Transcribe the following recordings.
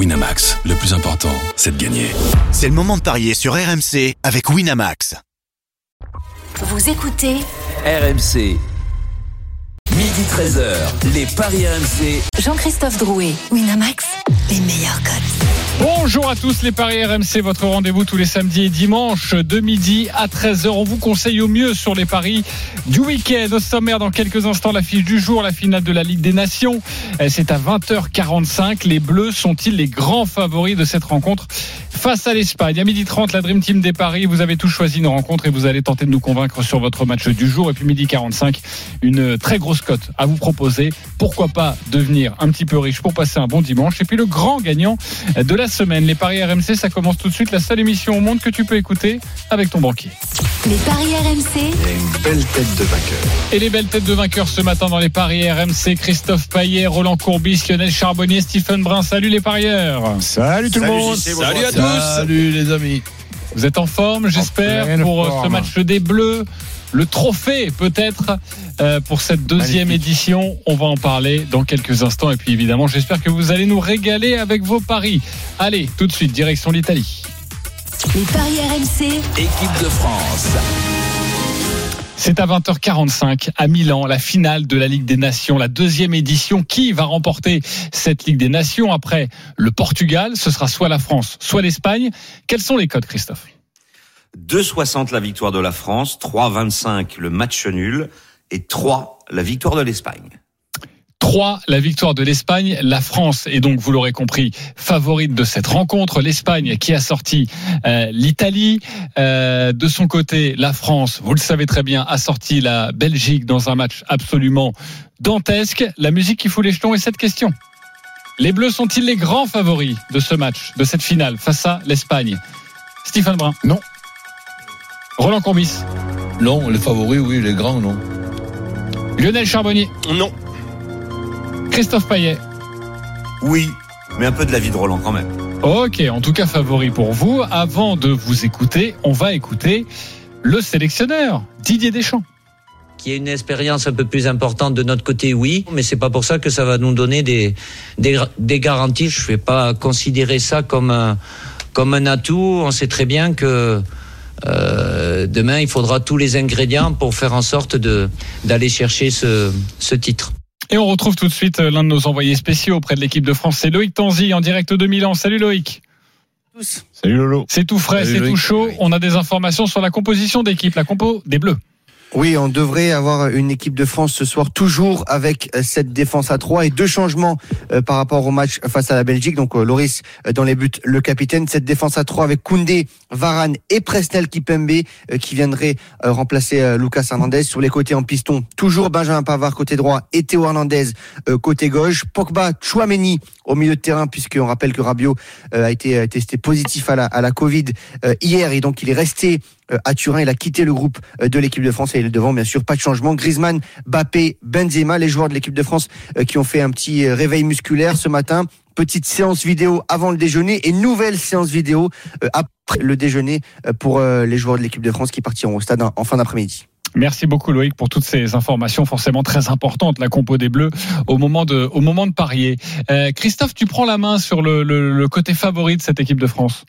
Winamax, le plus important, c'est de gagner. C'est le moment de parier sur RMC avec Winamax. Vous écoutez RMC. Midi 13h, les Paris RMC. Jean-Christophe Drouet, Winamax, les meilleurs codes. Bonjour à tous les Paris RMC, votre rendez-vous tous les samedis et dimanches de midi à 13h. On vous conseille au mieux sur les paris du week-end. Au sommaire, dans quelques instants, la fiche du jour, la finale de la Ligue des Nations. C'est à 20h45. Les Bleus sont-ils les grands favoris de cette rencontre? Face à l'Espagne. À midi 30, la Dream Team des Paris. Vous avez tous choisi une rencontre et vous allez tenter de nous convaincre sur votre match du jour. Et puis midi 45, une très grosse cote à vous proposer. Pourquoi pas devenir un petit peu riche pour passer un bon dimanche. Et puis le grand gagnant de la semaine. Les Paris RMC, ça commence tout de suite. La seule émission au monde que tu peux écouter avec ton banquier. Les Paris RMC. Il y a une belle tête de vainqueur. Et les belles têtes de vainqueurs ce matin dans les Paris RMC. Christophe Paillet, Roland Courbis, Lionel Charbonnier, Stephen Brun. Salut les parieurs. Salut tout le monde. Salut à tous. Salut les amis. Vous êtes en forme, j'espère, pour forme. ce match des Bleus. Le trophée, peut-être, euh, pour cette deuxième Magnifique. édition. On va en parler dans quelques instants. Et puis, évidemment, j'espère que vous allez nous régaler avec vos paris. Allez, tout de suite, direction l'Italie. Les Paris RMC. Équipe de France. C'est à 20h45 à Milan, la finale de la Ligue des Nations, la deuxième édition. Qui va remporter cette Ligue des Nations après le Portugal? Ce sera soit la France, soit l'Espagne. Quels sont les codes, Christophe? 2,60 la victoire de la France, 3,25 le match nul et 3 la victoire de l'Espagne. 3, la victoire de l'Espagne. La France est donc, vous l'aurez compris, favorite de cette rencontre. L'Espagne qui a sorti euh, l'Italie. Euh, de son côté, la France, vous le savez très bien, a sorti la Belgique dans un match absolument dantesque. La musique qui fout les jetons est cette question. Les Bleus sont-ils les grands favoris de ce match, de cette finale, face à l'Espagne? Stephen Brun Non. Roland Courbis Non, les favoris, oui, les grands, non. Lionel Charbonnier Non. Christophe Payet Oui, mais un peu de la vie de Roland quand même. Ok, en tout cas favori pour vous. Avant de vous écouter, on va écouter le sélectionneur, Didier Deschamps. Qu'il y ait une expérience un peu plus importante de notre côté, oui, mais c'est pas pour ça que ça va nous donner des, des, des garanties. Je vais pas considérer ça comme un, comme un atout. On sait très bien que euh, demain, il faudra tous les ingrédients pour faire en sorte de d'aller chercher ce, ce titre. Et on retrouve tout de suite l'un de nos envoyés spéciaux auprès de l'équipe de France, c'est Loïc Tanzi en direct de Milan. Salut Loïc. Salut Lolo. C'est tout frais, c'est tout chaud. On a des informations sur la composition d'équipe, la compo des Bleus. Oui, on devrait avoir une équipe de France ce soir, toujours avec euh, cette défense à 3 et deux changements euh, par rapport au match face à la Belgique. Donc, euh, Loris dans les buts, le capitaine. Cette défense à 3 avec Koundé, Varane et Presnel Kipembe qui viendraient remplacer Lucas Hernandez. Sur les côtés en piston, toujours Benjamin Pavard côté droit et Théo Hernandez côté gauche. Pogba, Chouameni au milieu de terrain puisqu'on rappelle que Rabiot a été testé positif à la, Covid hier et donc il est resté à Turin. Il a quitté le groupe euh, de l'équipe de France et il est devant, bien sûr, pas de changement. Griezmann, Bappé, Benzema, les joueurs de l'équipe de France euh, qui ont fait un petit euh, réveil musculaire ce matin. Petite séance vidéo avant le déjeuner et nouvelle séance vidéo euh, après le déjeuner euh, pour euh, les joueurs de l'équipe de France qui partiront au stade en- fin d'après-midi. Merci beaucoup Loïc pour toutes ces informations forcément très importantes, la compo des Bleus au moment de, parier. Euh, Christophe, tu prends la main sur le côté favori de cette équipe de France?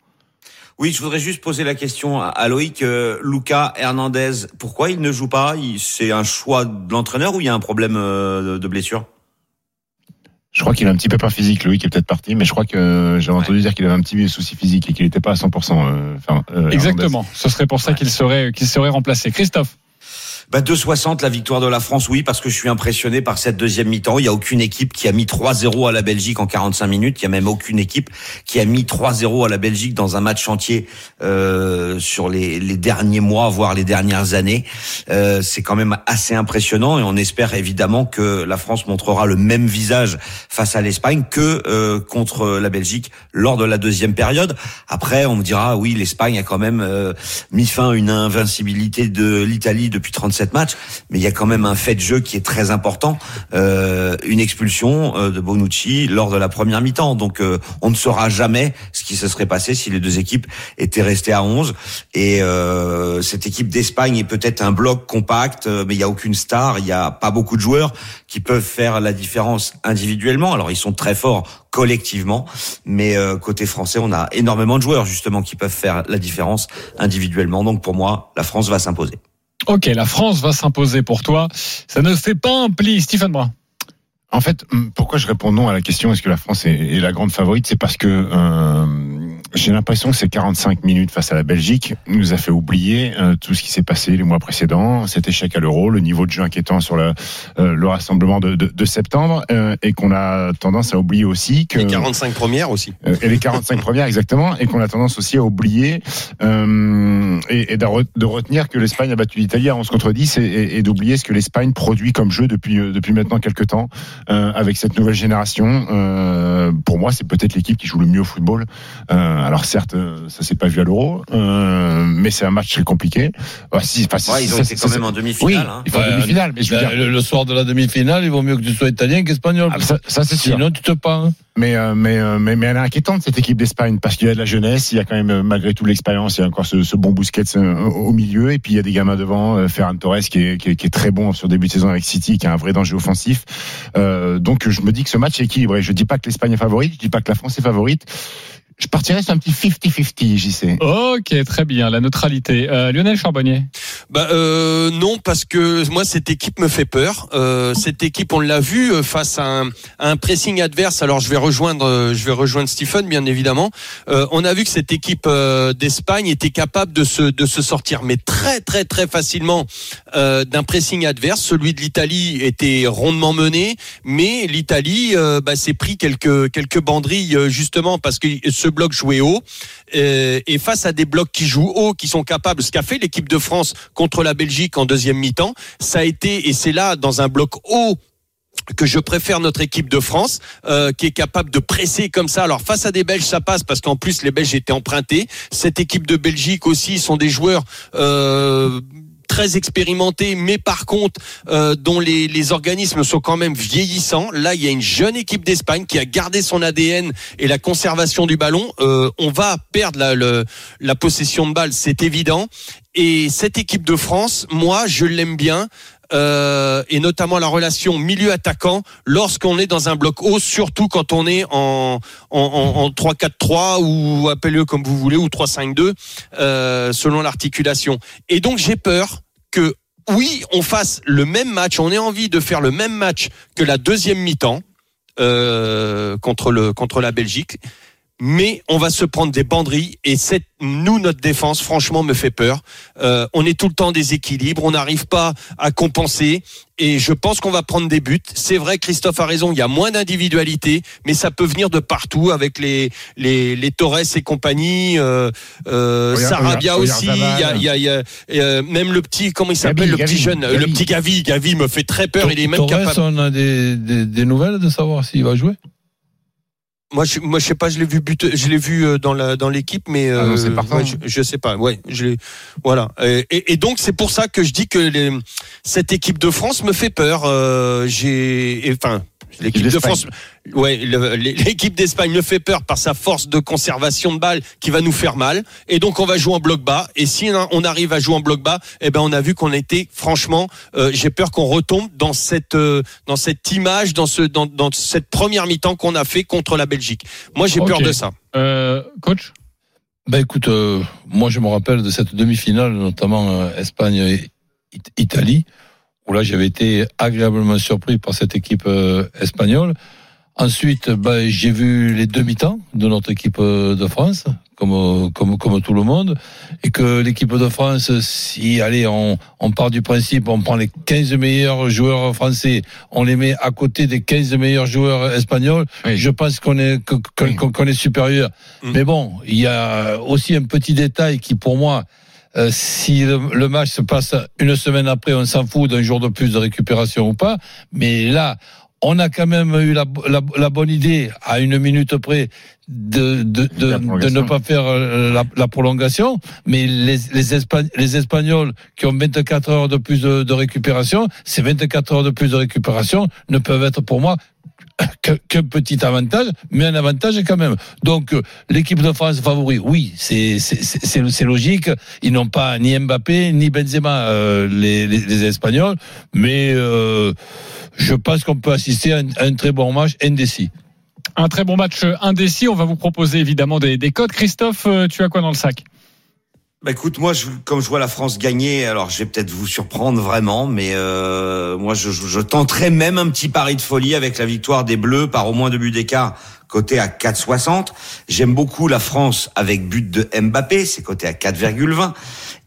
Oui, je voudrais juste poser la question à- Loïc. Euh, Lucas Hernandez, pourquoi il ne joue pas? Il- C'est un choix de l'entraîneur ou il y a un problème euh, de- blessure? Je crois qu'il a un petit pépin physique, Loïc est peut-être parti, mais je crois que j'ai entendu dire qu'il avait un petit souci physique et qu'il n'était pas à 100%. euh, enfin, euh, Exactement. Ce serait pour ça Ouais. qu'il serait, qu'il serait remplacé. Christophe. Bah 2,60 la victoire de la France, oui, parce que je suis impressionné par cette deuxième mi-temps. Il y a aucune équipe qui a mis 3-0 à la Belgique en 45 minutes. Il y a même aucune équipe qui a mis 3-0 à la Belgique dans un match entier euh, sur les, les derniers mois, voire les dernières années. Euh, c'est quand même assez impressionnant et on espère évidemment que la France montrera le même visage face à l'Espagne que euh, contre la Belgique lors de la deuxième période. Après, on me dira oui, l'Espagne a quand même euh, mis fin à une invincibilité de l'Italie depuis 37 mais il y a quand même un fait de jeu qui est très important, euh, une expulsion euh, de Bonucci lors de la première mi-temps. Donc euh, on ne saura jamais ce qui se serait passé si les deux équipes étaient restées à 11. Et euh, cette équipe d'Espagne est peut-être un bloc compact, euh, mais il y a aucune star, il y a pas beaucoup de joueurs qui peuvent faire la différence individuellement. Alors ils sont très forts collectivement, mais euh, côté français, on a énormément de joueurs justement qui peuvent faire la différence individuellement. Donc pour moi, la France va s'imposer. Ok, la France va s'imposer pour toi. Ça ne fait pas un pli, Stephen Brun. En fait, hum, pourquoi je réponds non à la question? Est-ce que la France est, est la grande favorite? C'est parce que euh, j'ai l'impression que ces 45 minutes face à la Belgique nous a fait oublier euh, tout ce qui s'est passé les mois précédents, cet échec à l'euro, le niveau de jeu inquiétant sur le, euh, le rassemblement de, de, de septembre, euh, et qu'on a tendance à oublier aussi que Les 45 premières aussi. euh, et les 45 premières exactement, et qu'on a tendance aussi à oublier euh, et, et de re- de retenir que l'Espagne a battu l'Italie à 11 contre 10 et, et- et d'oublier ce que l'Espagne produit comme jeu depuis euh, depuis maintenant quelques temps euh, avec cette nouvelle génération. Euh, pour moi, c'est peut-être l'équipe qui joue le mieux au football. Euh, alors certes, euh, ça s'est pas vu à l'Euro, euh, mais c'est un match très compliqué. Ah, si, enfin, si, Ouais, ils ont ça- été quand même en Oui, hein. Ouais, demi-finale, mais je veux dire, le, soir de la demi-finale, il vaut mieux que tu sois italien qu'espagnol. ah, ça, ça, c'est sûr. Sinon, tu te pends. Mais, euh, mais, euh, mais, mais elle est inquiétante cette équipe d'Espagne parce qu'il y a de la jeunesse, il y a quand même euh, malgré tout l'expérience, il y a encore ce, ce bon Busquets euh, au milieu et puis il y a des gamins devant, euh, Ferran Torres qui est, qui, est, qui est très bon sur début de saison avec City, qui a un vrai danger offensif. Euh, donc je me dis que ce match est équilibré. Je dis pas que l'Espagne est favorite, je dis pas que la France est favorite. Je partirais sur un petit 50-50, j'y sais. Ok, très bien, la neutralité. Euh, Lionel Charbonnier. Bah euh, non parce que moi cette équipe me fait peur. Euh, cette équipe on l'a vu euh, face à un, à un pressing adverse. Alors je vais rejoindre euh, je vais rejoindre Stephen bien évidemment. Euh, on a vu que cette équipe euh, d'Espagne était capable de se de se sortir mais très très très facilement euh, d'un pressing adverse. Celui de l'Italie était rondement mené, mais l'Italie euh, bah, s'est pris quelques quelques banderilles euh, justement parce que ce bloc jouait haut euh, et face à des blocs qui jouent haut, qui sont capables, ce qu'a fait l'équipe de France contre la Belgique en deuxième mi-temps, ça a été, et c'est là, dans un bloc haut, que je préfère notre équipe de France, euh, qui est capable de presser comme ça. Alors face à des Belges, ça passe parce qu'en plus les Belges étaient empruntés. Cette équipe de Belgique aussi sont des joueurs. Euh, très expérimentés, mais par contre, euh, dont les, les organismes sont quand même vieillissants. Là, il y a une jeune équipe d'Espagne qui a gardé son ADN et la conservation du ballon. Euh, on va perdre la, le- la possession de balle, c'est évident. Et cette équipe de France, moi, je l'aime bien. Euh, et notamment la relation milieu-attaquant lorsqu'on est dans un bloc haut, surtout quand on est en, en, en, en 3-4-3 ou appelez-le comme vous voulez, ou 3-5-2, euh, selon l'articulation. Et donc j'ai peur que oui, on fasse le même match, on ait envie de faire le même match que la deuxième mi-temps euh, contre le contre la Belgique, mais on va se prendre des banderies et cette, nous notre défense franchement me fait peur. Euh, on est tout le temps des équilibres, on n'arrive pas à compenser et je pense qu'on va prendre des buts. C'est vrai, Christophe a raison, il y a moins d'individualité, mais ça peut venir de partout avec les les, les Torres et compagnie, euh, euh, Oya- Sarabia Oya- aussi. Il y a, y a, il y a, euh, même le petit, comment il Gavi, s'appelle, le Gavi, petit jeune, Gavi. le petit Gavi. Gavi me fait très peur. Il est même Torres, capable. on a des, des, des nouvelles de savoir s'il va jouer? Moi, je, moi, je sais pas, je l'ai vu but, je l'ai vu euh, dans la dans l'équipe, mais Ah non, euh, c'est partant, ouais, hein. je, je sais pas. Ouais, je l'ai- voilà. Et, et- donc c'est pour ça que je dis que les, cette équipe de France me fait peur. Euh, J'ai, enfin, l'équipe de. France, ouais, l'équipe d'Espagne me fait peur par sa force de conservation de balles qui va nous faire mal. Et donc on va jouer en bloc bas. Et si on arrive à jouer en bloc bas, eh ben on a vu qu'on était franchement, euh, j'ai peur qu'on retombe dans cette euh, dans cette image, dans ce dans, dans cette première mi-temps qu'on a fait contre la Belgique. Moi j'ai peur de ça. Euh, coach? Ben écoute, euh, moi je me rappelle de cette demi-finale, notamment euh, Espagne-Italie, où là j'avais été agréablement surpris par cette équipe euh, espagnole. Ensuite, ben, j'ai vu les demi-temps de notre équipe euh, de France, comme, euh, comme, comme tout le monde, et que l'équipe de France, si allez, on, on part du principe, on prend les 15 meilleurs joueurs français, on les met à côté des 15 meilleurs joueurs espagnols, Oui. je pense qu'on est, Oui. qu'on est supérieur. Mm. Mais bon, il y a aussi un petit détail qui, pour moi, euh, si le, le match se passe une semaine après, on s'en fout d'un jour de plus de récupération ou pas. Mais là, on a quand même eu la, la, la bonne idée, à une minute près, de, de, de, La de prolongation. ne pas faire euh, la, la prolongation. Mais les, les, Espagn- les Espagnols qui ont 24 heures de plus de, de récupération, ces 24 heures de plus de récupération ne peuvent être pour moi que- petit avantage, mais un avantage quand même. Donc euh, l'équipe de France favori, oui, c'est logique. Ils n'ont pas ni Mbappé ni Benzema euh, les, les, Espagnols, mais euh, je pense qu'on peut assister à un, très bon match indécis. Un très bon match indécis. On va vous proposer évidemment des, des codes. Christophe, tu as quoi dans le sac? Bah écoute, moi, comme je vois la France gagner, alors je vais peut-être vous surprendre vraiment, mais euh, moi, je, tenterai même un petit pari de folie avec la victoire des Bleus par au moins deux buts d'écart, côté à 4,60. J'aime beaucoup la France avec but de Mbappé, c'est côté à 4,20.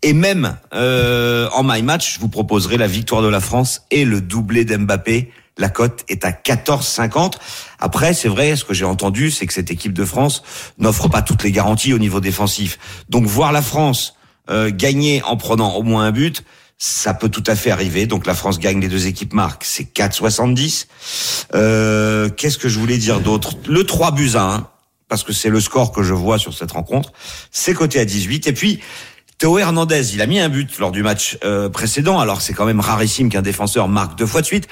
Et même euh, en my match, je vous proposerai la victoire de la France et le doublé d'Mbappé. La cote est à 14,50. Après, c'est vrai, ce que j'ai entendu, c'est que cette équipe de France n'offre pas toutes les garanties au niveau défensif. Donc voir la France euh, gagner en prenant au moins un but, ça peut tout à fait arriver. Donc la France gagne, les deux équipes marquent, c'est 4,70. Euh, Qu'est-ce que je voulais dire d'autre? Le 3 buts à 1, parce que c'est le score que je vois sur cette rencontre, c'est coté à 18. Et puis, Théo Hernandez, il a mis un but lors du match euh, précédent. Alors c'est quand même rarissime qu'un défenseur marque deux fois de suite,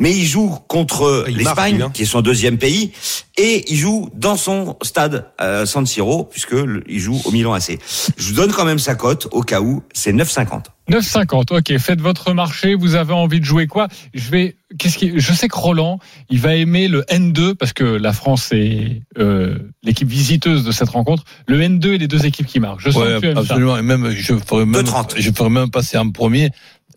mais il joue contre marque, l'Espagne, hein. qui est son deuxième pays, et il joue dans son stade euh, San Siro, puisque le- il joue au Milan AC. Je vous donne quand même sa cote au cas où, c'est 9,50. 9,50. Ok, faites votre marché. Vous avez envie de jouer quoi? Je vais. Qu'est-ce qui Je sais que Roland, il va aimer le N2 parce que la France est euh, l'équipe visiteuse de cette rencontre. Le N2 et les deux équipes qui marquent. Je sens Ouais, que tu aimes ça. absolument. Et même, je ferais même, 2,30. je ferais même passer en premier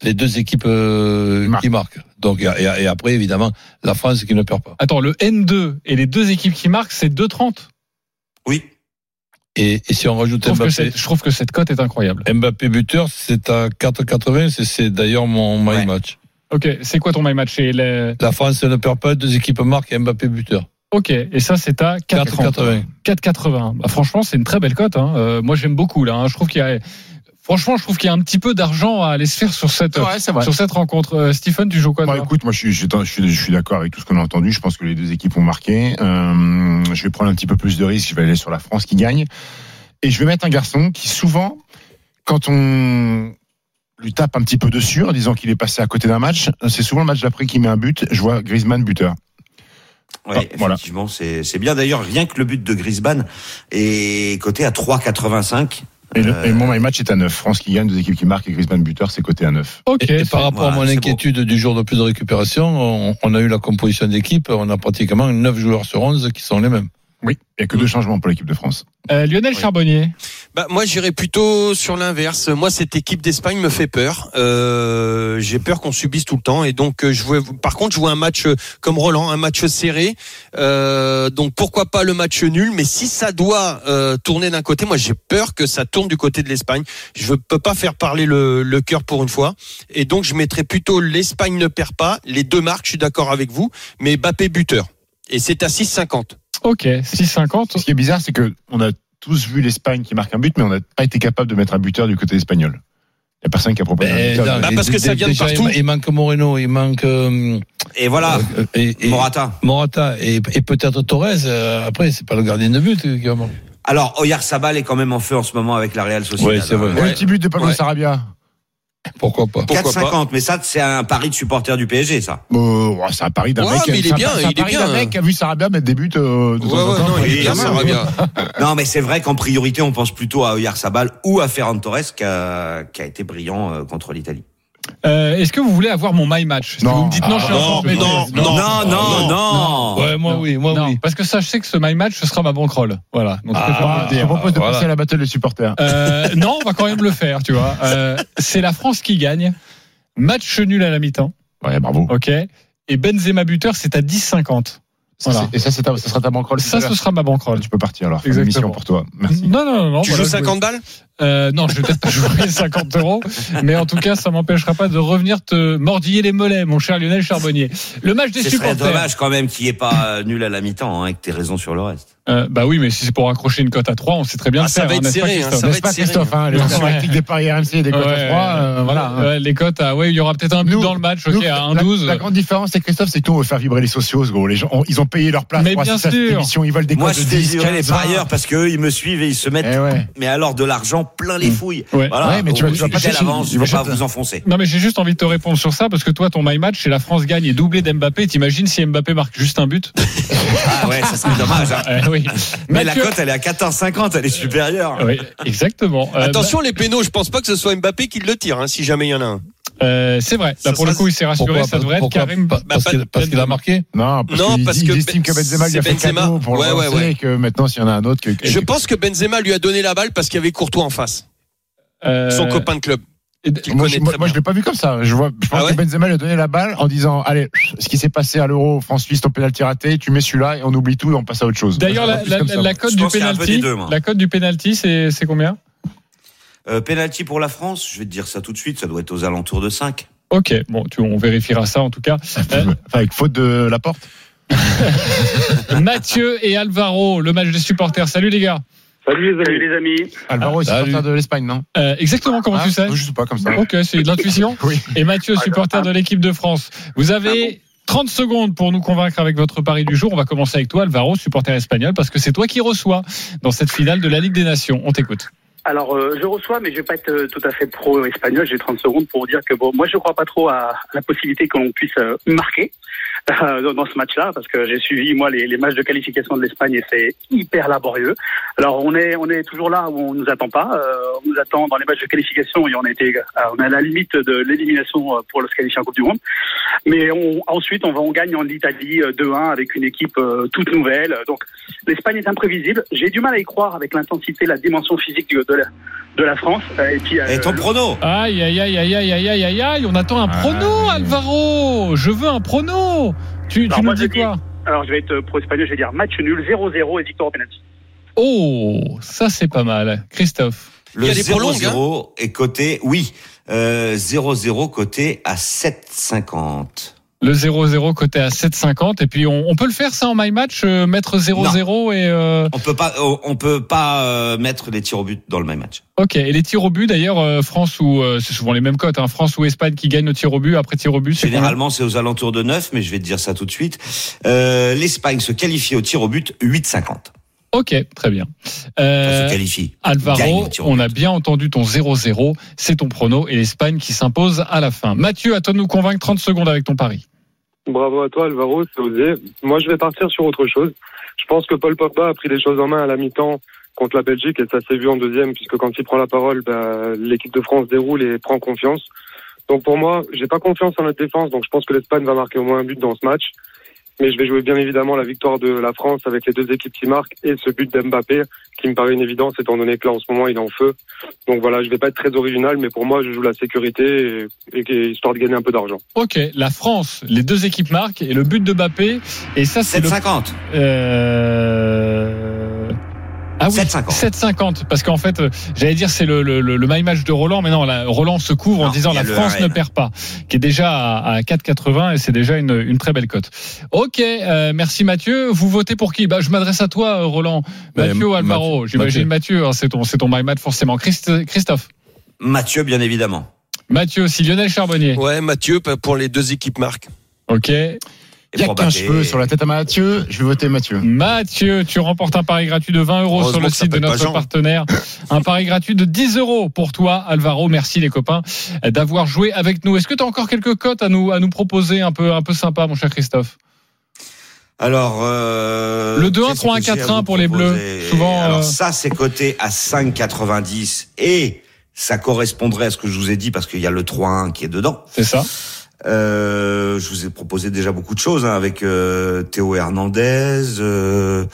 les deux équipes euh, qui marquent. Donc, et, et après, évidemment, la France qui ne perd pas. Attends, le N2 et les deux équipes qui marquent, c'est 2,30. Oui. Et, et si on Je rajoute que Mbappé, je trouve que cette cote est incroyable. Mbappé buteur, c'est à 4,80. C'est- C'est d'ailleurs mon my Ouais. match. Ok, c'est quoi ton my match? Les- La France ne perd pas, deux équipes marquent et Mbappé buteur. Ok, et ça c'est à 4,30. 4,80. 4,80. Bah, franchement, c'est une très belle cote. Hein. Euh, moi, j'aime beaucoup là. hein. Je trouve qu'il y a, franchement, je trouve qu'il y a un petit peu d'argent à aller se faire sur cette Ouais, sur cette rencontre. Euh, Stephen, tu joues quoi toi écoute, moi je suis, je, suis- je suis, je suis d'accord avec tout ce qu'on a entendu. Je pense que les deux équipes ont marqué. Euh, je vais prendre un petit peu plus de risques. Je vais aller sur la France qui gagne. Et je vais mettre un garçon qui souvent, quand on lui tape un petit peu dessus en disant qu'il est passé à côté d'un match, c'est souvent le match d'après qui met un but. Je vois Griezmann buteur. Oui, Ah, voilà. effectivement, c'est c'est bien. D'ailleurs, rien que le but de Griezmann est coté à 3,85. Et, le, Euh, et mon my match est à 9. France qui gagne, deux équipes qui marquent et Griezmann buteur, c'est coté à 9. Ok. Et, par rapport voilà, à mon inquiétude du jour de plus de récupération, on, on a eu la composition d'équipe, on a pratiquement 9 joueurs sur 11 qui sont les mêmes. Oui, il n'y a que deux changements pour l'équipe de France. Euh, Lionel Oui. Charbonnier. Bah, moi, j'irais plutôt sur l'inverse. Moi, cette équipe d'Espagne me fait peur. Euh, J'ai peur qu'on subisse tout le temps. Et donc, euh, je vois, par contre, je vois un match comme Roland, un match serré. Euh, donc, pourquoi pas le match nul? Mais si ça doit euh, tourner d'un côté, moi, j'ai peur que ça tourne du côté de l'Espagne. Je ne peux pas faire parler le, le cœur pour une fois. Et donc, je mettrais plutôt l'Espagne ne perd pas. Les deux marques, je suis d'accord avec vous. Mais Bappé buteur. Et c'est à 6,50. Ok, 6,50. Ce qui est bizarre, c'est que on a tous vu l'Espagne qui marque un but, mais on n'a pas été capable de mettre un buteur du côté espagnol. Il n'y a personne qui a proposé un Ben, buteur. non, Bah, parce que ça vient de déjà, partout. Il, manque Moreno, il manque euh, Et voilà, euh, et, et- Morata. Morata et, et peut-être Torres. euh, après, c'est pas le gardien de but qui va marquer. Alors, Oyar Sabal est quand même en feu en ce moment avec la Real Sociedad. Ouais, c'est vrai. Et le petit but de Pablo Ouais. Sarabia. Pourquoi pas? Pourquoi 4,50, mais ça, c'est un pari de supporter du PSG, ça. Ouais, c'est un pari d'un Ouais, mec. mais il est c'est un- bien, un il est pari bien. d'un mec qui a vu Sarabia mettre des buts euh, de Ouais, temps en ouais, temps. non, il est bien, Sarabia. Non, mais c'est vrai qu'en priorité, on pense plutôt à Oyar Sabal ou à Ferran Torres, qui a, qui a été brillant euh, contre l'Italie. Euh, Est-ce que vous voulez avoir mon my match Non. vous me dites non, je suis Ah, informé. non, Non, non, non, non, non. Ouais, moi oui, moi non, oui. parce que ça, je sais que ce my match, ce sera ma banquerolle. Voilà. Donc, je Ah, préfère Ah, te propose de Voilà. passer à la battle des supporters. Euh, non, on va quand même le faire, tu vois. Euh, c'est la France qui gagne. Match nul à la mi-temps, Ouais, bravo. ok. Et Benzema buteur, c'est à 10,50. Ça, Voilà. Et ça, c'est ta- ça sera ta à Ça, ce sera ma banquerolle. Tu peux partir alors. Exactement. Mission pour toi. Merci. Non, non, non. non, Tu voilà, joues je- 50 balles Euh, non, je vais peut-être pas jouer 50 euros, mais en tout cas, ça m'empêchera pas de revenir te mordiller les mollets, mon cher Lionel Charbonnier. Le match des Ce supporters. dommage quand même qu'il n'y ait pas euh, nul à la mi-temps, hein, et que t'aies raison sur le reste. Euh, bah oui, mais si c'est pour accrocher une cote à 3, on sait très bien Ah, le ça faire. va hein, être pas, serré, hein, Christophe ça va être pas, serré. Christophe hein, Les Ouais. versions électriques des paris RMC, des cotes Ouais, à 3, euh, voilà. hein. Ouais, les cotes, à, ouais, il y aura peut-être un but Nous- dans le match, ok, Nous, à la- 1-12. La, grande différence, c'est Christophe, c'est que nous, on veut faire vibrer les socios, gros. Les gens, on- ils ont payé leur place Mais pour bien à cette sûr. émission. Ils veulent des Moi, cotes je de fais 10, vibrer les 15, 20. parieurs parce qu'eux, ils me suivent et ils se mettent, Eh ouais. mais alors de l'argent plein les fouilles. Ouais. Voilà. Ouais, mais tu vas- tu vas pas vais pas vous enfoncer. Non mais j'ai juste envie de te répondre sur ça parce que toi ton my match c'est la France gagne et doublé d'Mbappé. T'imagines si Mbappé marque juste un but? Ah ouais, ça serait dommage. hein. Euh, Oui. Mais Mathieu- la cote, elle est à 14,50, elle est supérieure. Oui, exactement. Euh, Attention, les pénaux, je pense pas que ce soit Mbappé qui le tire, hein, si jamais il y en a un. Euh, c'est vrai. Là Ça pour le coup il s'est rassuré. Pourquoi ça devrait être Karim. Parce qu'il a marqué Non, parce Non, parce disent- que ils estiment que Ben- Benzema lui a fait Benzema. cadeau pour Ouais, le ouais, relancer ouais. et que maintenant, s'il y en a un autre que. Je pense que Benzema lui a donné la balle parce qu'il y avait Courtois en face, Euh, son copain de club. Moi, je, moi, je l'ai pas vu comme ça. Je vois, je pense Ah ouais que Benzema lui a donné la balle en disant, allez, ce qui s'est passé à l'Euro, France-Suisse, ton pénalty raté, tu mets celui-là et on oublie tout et on passe à autre chose. D'ailleurs la, la, cote du pense qu'il y a un peu penalty, des deux, moi. la cote du penalty c'est c'est combien? Euh, penalty pour la France, je vais te dire ça tout de suite, ça doit être aux alentours de 5. Ok, bon, tu, on vérifiera ça en tout cas. Euh, Enfin, avec faute de la porte. Mathieu et Alvaro, le match des supporters. Salut les gars. Salut les amis. Alvaro est Salut. supporter de l'Espagne, non? Euh, exactement, comment Ah, tu sais? Je sais pas comme ça. Ok, c'est de l'intuition. Oui. Et Mathieu, supporter de l'équipe de France. Vous avez 30 secondes pour nous convaincre avec votre pari du jour. On va commencer avec toi, Alvaro, supporter espagnol, parce que c'est toi qui reçois dans cette finale de la Ligue des Nations. On t'écoute. Alors, euh, je reçois, mais je vais pas être euh, tout à fait pro-espagnol. J'ai 30 secondes pour dire que bon, moi, je crois pas trop à la possibilité qu'on puisse euh, marquer euh, dans ce match-là, parce que j'ai suivi moi les, matchs de qualification de l'Espagne et c'est hyper laborieux. Alors on est on est toujours là où on nous attend pas. Euh, on nous attend dans les matchs de qualification et on a été euh, on est à la limite de l'élimination pour le se qualifier en Coupe du Monde. Mais ensuite on va on gagne en Italie 2-1 avec une équipe toute nouvelle. Donc l'Espagne est imprévisible. J'ai du mal à y croire avec l'intensité, la dimension physique de la, de la France. Et puis et ton prono? Aïe aïe aïe aïe aïe aïe aïe aïe. On attend un ah. prono, Alvaro. Je veux un prono. Tu, Alors, tu nous dis quoi alors, je vais être pro-espagnol, je vais dire match nul, 0-0 et victoire au penalty. Oh, ça c'est pas mal. Christophe. Le Il y a des prolongues, 0-0 est coté, oui, euh, 0-0 coté à 7,50. Le 0-0 côté à 7,50. Et puis on, on peut le faire ça en my match, euh, mettre 0-0 et. euh, On peut pas, on peut pas euh, mettre des tirs au but dans le même match. Ok, et les tirs au but d'ailleurs, euh, France ou euh, c'est souvent les mêmes cotes, hein, France ou Espagne qui gagnent au tir au but après tir au but. Généralement, c'est aux alentours de 9, mais je vais te dire ça tout de suite. Euh, L'Espagne se qualifie au tir au but 8,50. combien Ok, très bien. Euh, se qualifie. Alvaro, on a bien entendu ton 0-0, c'est ton prono et l'Espagne qui s'impose à la fin. Mathieu, à toi de nous convaincre 30 secondes avec ton pari. Bravo à toi, Alvaro, c'est osé. Moi, je vais partir sur autre chose. Je pense que Paul Pogba a pris les choses en main à la mi-temps contre la Belgique et ça s'est vu en deuxième puisque quand il prend la parole, bah, l'équipe de France déroule et prend confiance. Donc pour moi, j'ai pas confiance en notre défense, donc je pense que l'Espagne va marquer au moins un but dans ce match. Mais je vais jouer bien évidemment la victoire de la France avec les deux équipes qui marquent et ce but d'Mbappé qui me paraît une évidence étant donné que là en ce moment il est en feu. Donc voilà, je vais pas être très original, mais pour moi je joue la sécurité et, et histoire de gagner un peu d'argent. Ok, la France, les deux équipes marquent et le but de Mbappé et ça c'est le 7,50. Euh... Ah oui, 7,50. 7,50 parce qu'en fait, euh, j'allais dire c'est le, le, le, le my match de Roland, mais non, là, Roland se couvre en Non, disant la France RN. ne perd pas, qui est déjà à, à 4,80 et c'est déjà une, une très belle cote. Ok, euh, merci Mathieu. Vous votez pour qui? Bah, je m'adresse à toi, euh, Roland. Ben, Mathieu ou Alvaro. J'imagine Mathieu. hein, c'est ton, c'est ton my match forcément. Christ- Christophe. Mathieu, bien évidemment. Mathieu aussi. Lionel Charbonnier. Ouais, Mathieu, pour les deux équipes marques. Ok. Il y a qu'un Mbappé. cheveu sur la tête à Mathieu. Je vais voter Mathieu. Mathieu, tu remportes un pari gratuit de 20 euros sur le site de notre partenaire. Un pari gratuit de 10 euros pour toi, Alvaro. Merci les copains d'avoir joué avec nous. Est-ce que tu as encore quelques cotes à nous, à nous proposer un peu, un peu sympa, mon cher Christophe? Alors, euh, Le 2-1, qu'est-ce que 3-1, j'ai à 4-1 vous pour les Bleus. Souvent, Alors euh, ça, c'est coté à 5,90 et ça correspondrait à ce que je vous ai dit parce qu'il y a le 3-1 qui est dedans. C'est ça. Euh, je vous ai proposé déjà beaucoup de choses hein, avec euh, Théo Hernandez. euh,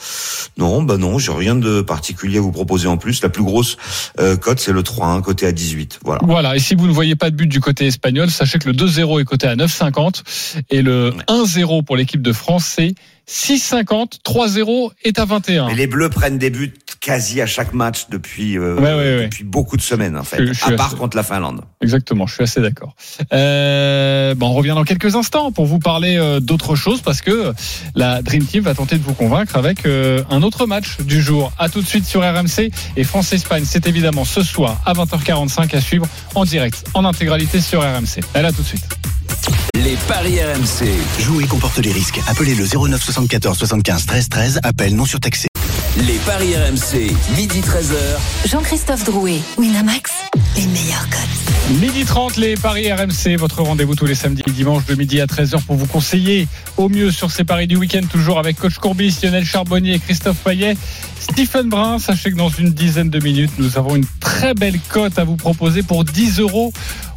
non, bah non, j'ai rien de particulier à vous proposer en plus. La plus grosse euh, cote, c'est le 3-1 côté à 18. Voilà. Voilà. Et si vous ne voyez pas de but du côté espagnol, sachez que le 2-0 est coté à 9,50 et le 1-0 pour l'équipe de France, c'est 6,50. 3-0 est à 21. Mais les Bleus prennent des buts quasi à chaque match depuis euh, Ouais, ouais, ouais. depuis beaucoup de semaines en fait, Je- je suis à part assez- contre la Finlande. Exactement, je suis assez d'accord. Euh, bon, on revient dans quelques instants pour vous parler euh, d'autre chose parce que la Dream Team va tenter de vous convaincre avec euh, un autre match du jour. À tout de suite sur RMC et France-Espagne. C'est évidemment ce soir à 20h45 à suivre en direct, en intégralité sur RMC. Elle a tout de suite. Les paris RMC. Jouer comporte les risques. Appelez le 09 74 75 13 13. Appel non surtaxé. Les paris RMC. Midi 13h. Jean-Christophe Drouet, Winamax, les meilleurs codes. Midi 30, les Paris RMC, votre rendez-vous tous les samedis et dimanches de midi à 13h pour vous conseiller au mieux sur ces paris du week-end, toujours avec Coach Courbis, Lionel Charbonnier et Christophe Payet. Stephen Brun, sachez que dans une dizaine de minutes, nous avons une très belle cote à vous proposer pour 10 euros.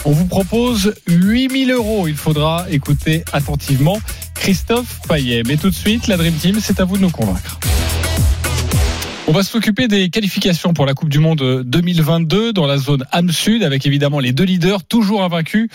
On vous propose 8000 euros. Il faudra écouter attentivement Christophe Payet. Mais tout de suite, la Dream Team, c'est à vous de nous convaincre. On va s'occuper des qualifications pour la Coupe du Monde 2022 dans la zone âme sud avec évidemment les deux leaders toujours invaincus,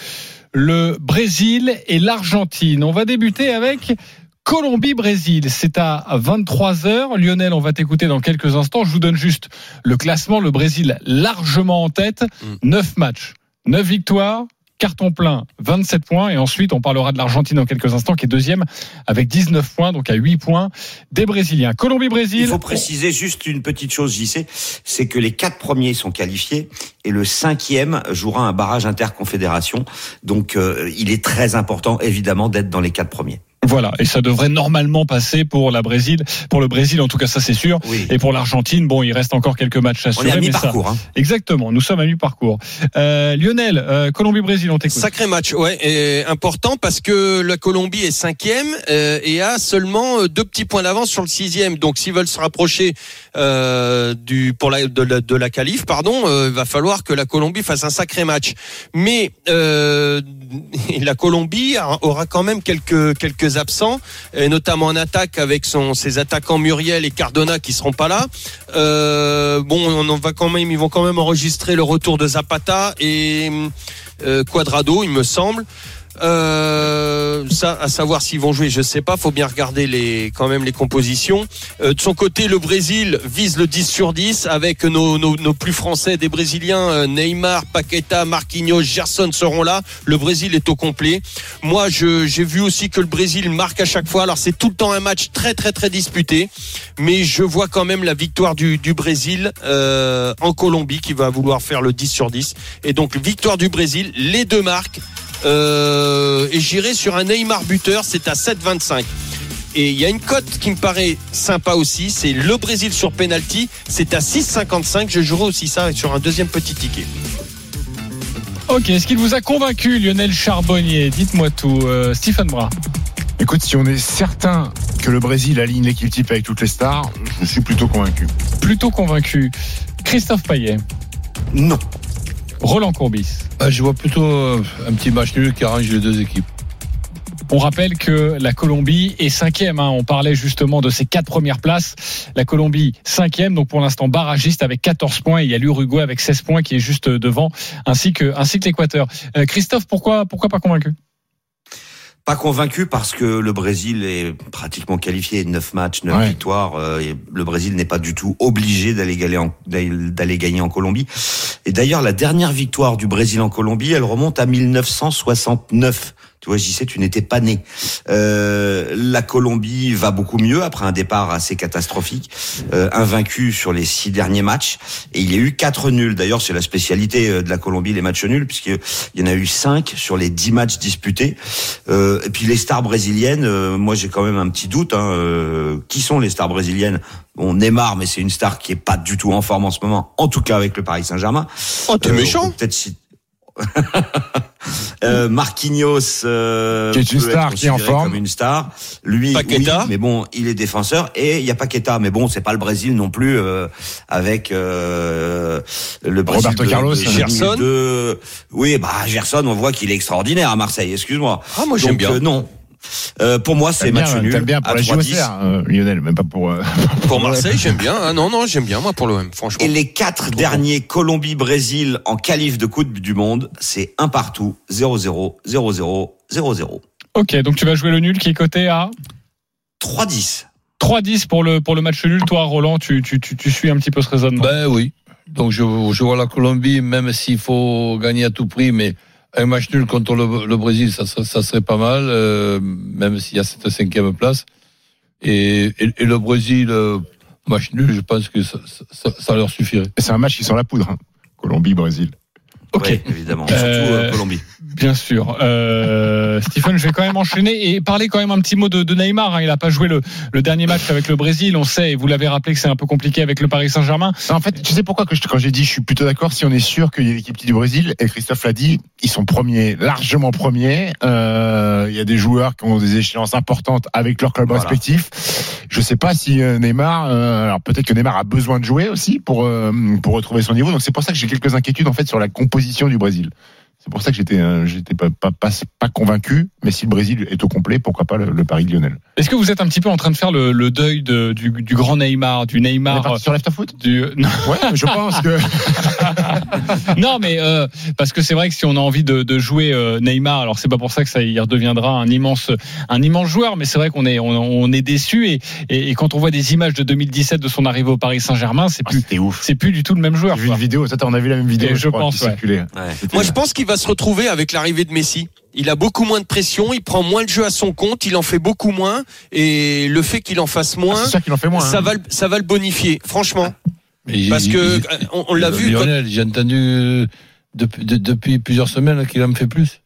le Brésil et l'Argentine. On va débuter avec Colombie-Brésil. C'est à 23h. Lionel, on va t'écouter dans quelques instants. Je vous donne juste le classement. Le Brésil largement en tête. 9 matchs, 9 victoires. Carton plein, 27 points. Et ensuite, on parlera de l'Argentine dans quelques instants, qui est deuxième avec 19 points, donc à 8 points des Brésiliens. Colombie-Brésil. Il faut préciser juste une petite chose, JC, c'est que les quatre premiers sont qualifiés et le cinquième jouera un barrage interconfédération. Donc, euh, il est très important, évidemment, d'être dans les quatre premiers. Voilà, et ça devrait normalement passer pour la Brésil, pour le Brésil en tout cas ça c'est sûr. Oui. Et pour l'Argentine, bon, il reste encore quelques matchs à On assurer. est à mi-parcours. ça- Hein. Exactement, nous sommes à mi-parcours. Euh, Lionel, euh, Colombie-Brésil, on t'écoute. Sacré match, ouais, et important parce que la Colombie est cinquième euh, et a seulement euh, deux petits points d'avance sur le sixième. Donc, s'ils veulent se rapprocher euh, du pour la de la, de la qualif, pardon, euh, il va falloir que la Colombie fasse un sacré match. Mais euh, la Colombie aura quand même quelques quelques absents, et notamment en attaque avec son ses attaquants Muriel et Cardona qui seront pas là. Euh, bon, on en va quand même, ils vont quand même enregistrer le retour de Zapata et euh, Quadrado, il me semble. Euh, ça, à savoir s'ils vont jouer, je sais pas. Faut bien regarder les, quand même les compositions. Euh, de son côté, le Brésil vise le 10 sur 10 avec nos, plus français des Brésiliens. euh, Neymar, Paqueta, Marquinhos, Gerson seront là. Le Brésil est au complet. Moi, j'ai vu aussi que le Brésil marque à chaque fois. Alors, c'est tout le temps un match très, très, très disputé. Mais je vois quand même la victoire du, du Brésil euh, en Colombie qui va vouloir faire le 10 sur 10. Et donc, victoire du Brésil, les deux marques. Euh, et j'irai sur un Neymar buteur, c'est à 7,25. Et il y a une cote qui me paraît sympa aussi, c'est le Brésil sur penalty, c'est à 6,55. Je jouerai aussi ça sur un deuxième petit ticket. Ok, est-ce qu'il vous a convaincu, Lionel Charbonnier? Dites-moi tout. Euh, Stephen Brun. Écoute, si on est certain que le Brésil aligne l'équipe type avec toutes les stars, je suis plutôt convaincu. Plutôt convaincu. Christophe Payet. Non. Roland Courbis. Ah, je vois plutôt euh, un petit match nul qui arrange les deux équipes. On rappelle que la Colombie est cinquième. hein. On parlait justement de ces quatre premières places. La Colombie cinquième, donc pour l'instant barragiste avec 14 points. Et il y a l'Uruguay avec 16 points qui est juste devant, ainsi que ainsi que l'Équateur. Euh, Christophe, pourquoi pourquoi pas convaincu? Pas convaincu parce que le Brésil est pratiquement qualifié, 9 matchs, 9 Ouais. victoires. euh, et le Brésil n'est pas du tout obligé d'aller gagner, en, d'aller d'aller gagner en Colombie. Et d'ailleurs, la dernière victoire du Brésil en Colombie, elle remonte à 1969. Tu vois, j'y sais, tu n'étais pas né. Euh, la Colombie va beaucoup mieux après un départ assez catastrophique, euh, invaincu sur les six derniers matchs, et il y a eu quatre nuls. D'ailleurs, c'est la spécialité euh, de la Colombie, les matchs nuls, puisqu'il y en a eu cinq sur les dix matchs disputés. Euh, et puis les stars brésiliennes, euh, moi j'ai quand même un petit doute. Hein, euh, qui sont les stars brésiliennes? Bon, Neymar, mais c'est une star qui est pas du tout en forme en ce moment, en tout cas avec le Paris Saint-Germain. Oh, t'es méchant on peut Peut-être si... Euh, Marquinhos, euh, Qui est une star, qui est en forme. comme une star. Lui, Paqueta. oui, mais bon, il est défenseur et il y a Paqueta, mais bon, c'est pas le Brésil non plus euh, avec euh, le Brésil Roberto de- Carlos. de Gerson. 2002. Oui, bah Gerson, on voit qu'il est extraordinaire à Marseille. Excuse-moi. Ah, moi, j'aime Donc, bien. euh, non. Euh, pour moi, c'est match bien, nul. bien pour à la 3-10. JOCR, euh, Lionel, même pas pour. euh, Pour Marseille, j'aime bien. Ah non, non, j'aime bien, moi, pour l'OM, franchement. Et les quatre derniers Colombie-Brésil en qualif de Coupe du Monde, c'est un partout, 0-0, 0-0, 0-0. Ok, donc tu vas jouer le nul qui est coté à 3-10. 3-10 pour le, pour le match nul. Toi, Roland, tu, tu, tu, tu suis un petit peu ce raisonnement? Ben oui. Donc je, je vois la Colombie, même s'il faut gagner à tout prix, mais un match nul contre le, le Brésil, ça, serait- ça serait pas mal, euh, même s'il y a cette cinquième place. Et, et, et le Brésil, euh, match nul, je pense que ça, ça, ça leur suffirait. C'est un match qui sent la poudre. hein. Colombie-Brésil. Ok. Ouais, évidemment. Surtout Euh, euh, Colombie. Bien sûr. Euh, Stephen, je vais quand même enchaîner et parler quand même un petit mot de, de Neymar. hein. Il n'a pas joué le, le dernier match avec le Brésil. On sait, et vous l'avez rappelé, que c'est un peu compliqué avec le Paris Saint-Germain. En fait, tu sais pourquoi que je- quand j'ai dit je suis plutôt d'accord si on est sûr qu'il y a l'équipe du Brésil et Christophe l'a dit, ils sont premiers, largement premiers. Euh, il y a des joueurs qui ont des échéances importantes avec leur club Voilà. respectif. Je sais pas si euh, Neymar, euh, alors peut-être que Neymar a besoin de jouer aussi pour euh, pour retrouver son niveau. Donc c'est pour ça que j'ai quelques inquiétudes en fait sur la composition du Brésil. C'est pour ça que j'étais euh, j'étais pas, pas pas pas convaincu. Mais si le Brésil est au complet, pourquoi pas le, le Paris de Lionel? Est-ce que vous êtes un petit peu en train de faire le, le deuil de- du, du grand Neymar, du On est Neymar sur Left Foot du non, Ouais, je pense que non, mais euh, parce que c'est vrai que si on a envie de, de jouer euh, Neymar, alors c'est pas pour ça que ça il redeviendra un immense un immense joueur, mais c'est vrai qu'on est on, on est déçu et, et, et quand on voit des images de 2017 de son arrivée au Paris Saint-Germain, c'est Ah, plus c'est plus du tout le même joueur. J'ai vu quoi. une vidéo. Toi, on a vu la même vidéo. Je crois, pense, ouais. Ouais. Moi, je pense qu'il va se retrouver avec l'arrivée de Messi. Il a beaucoup moins de pression, il prend moins de jeu à son compte, il en fait beaucoup moins, et le fait qu'il en fasse Ah, moins, c'est sûr qu'il en fait moins. ça hein. va, le- ça va le bonifier, franchement. Mais Parce il- que il- euh, on, on l'a vu. quand- Lionel, j'ai entendu euh, depuis, de- depuis plusieurs semaines qu'il en fait plus.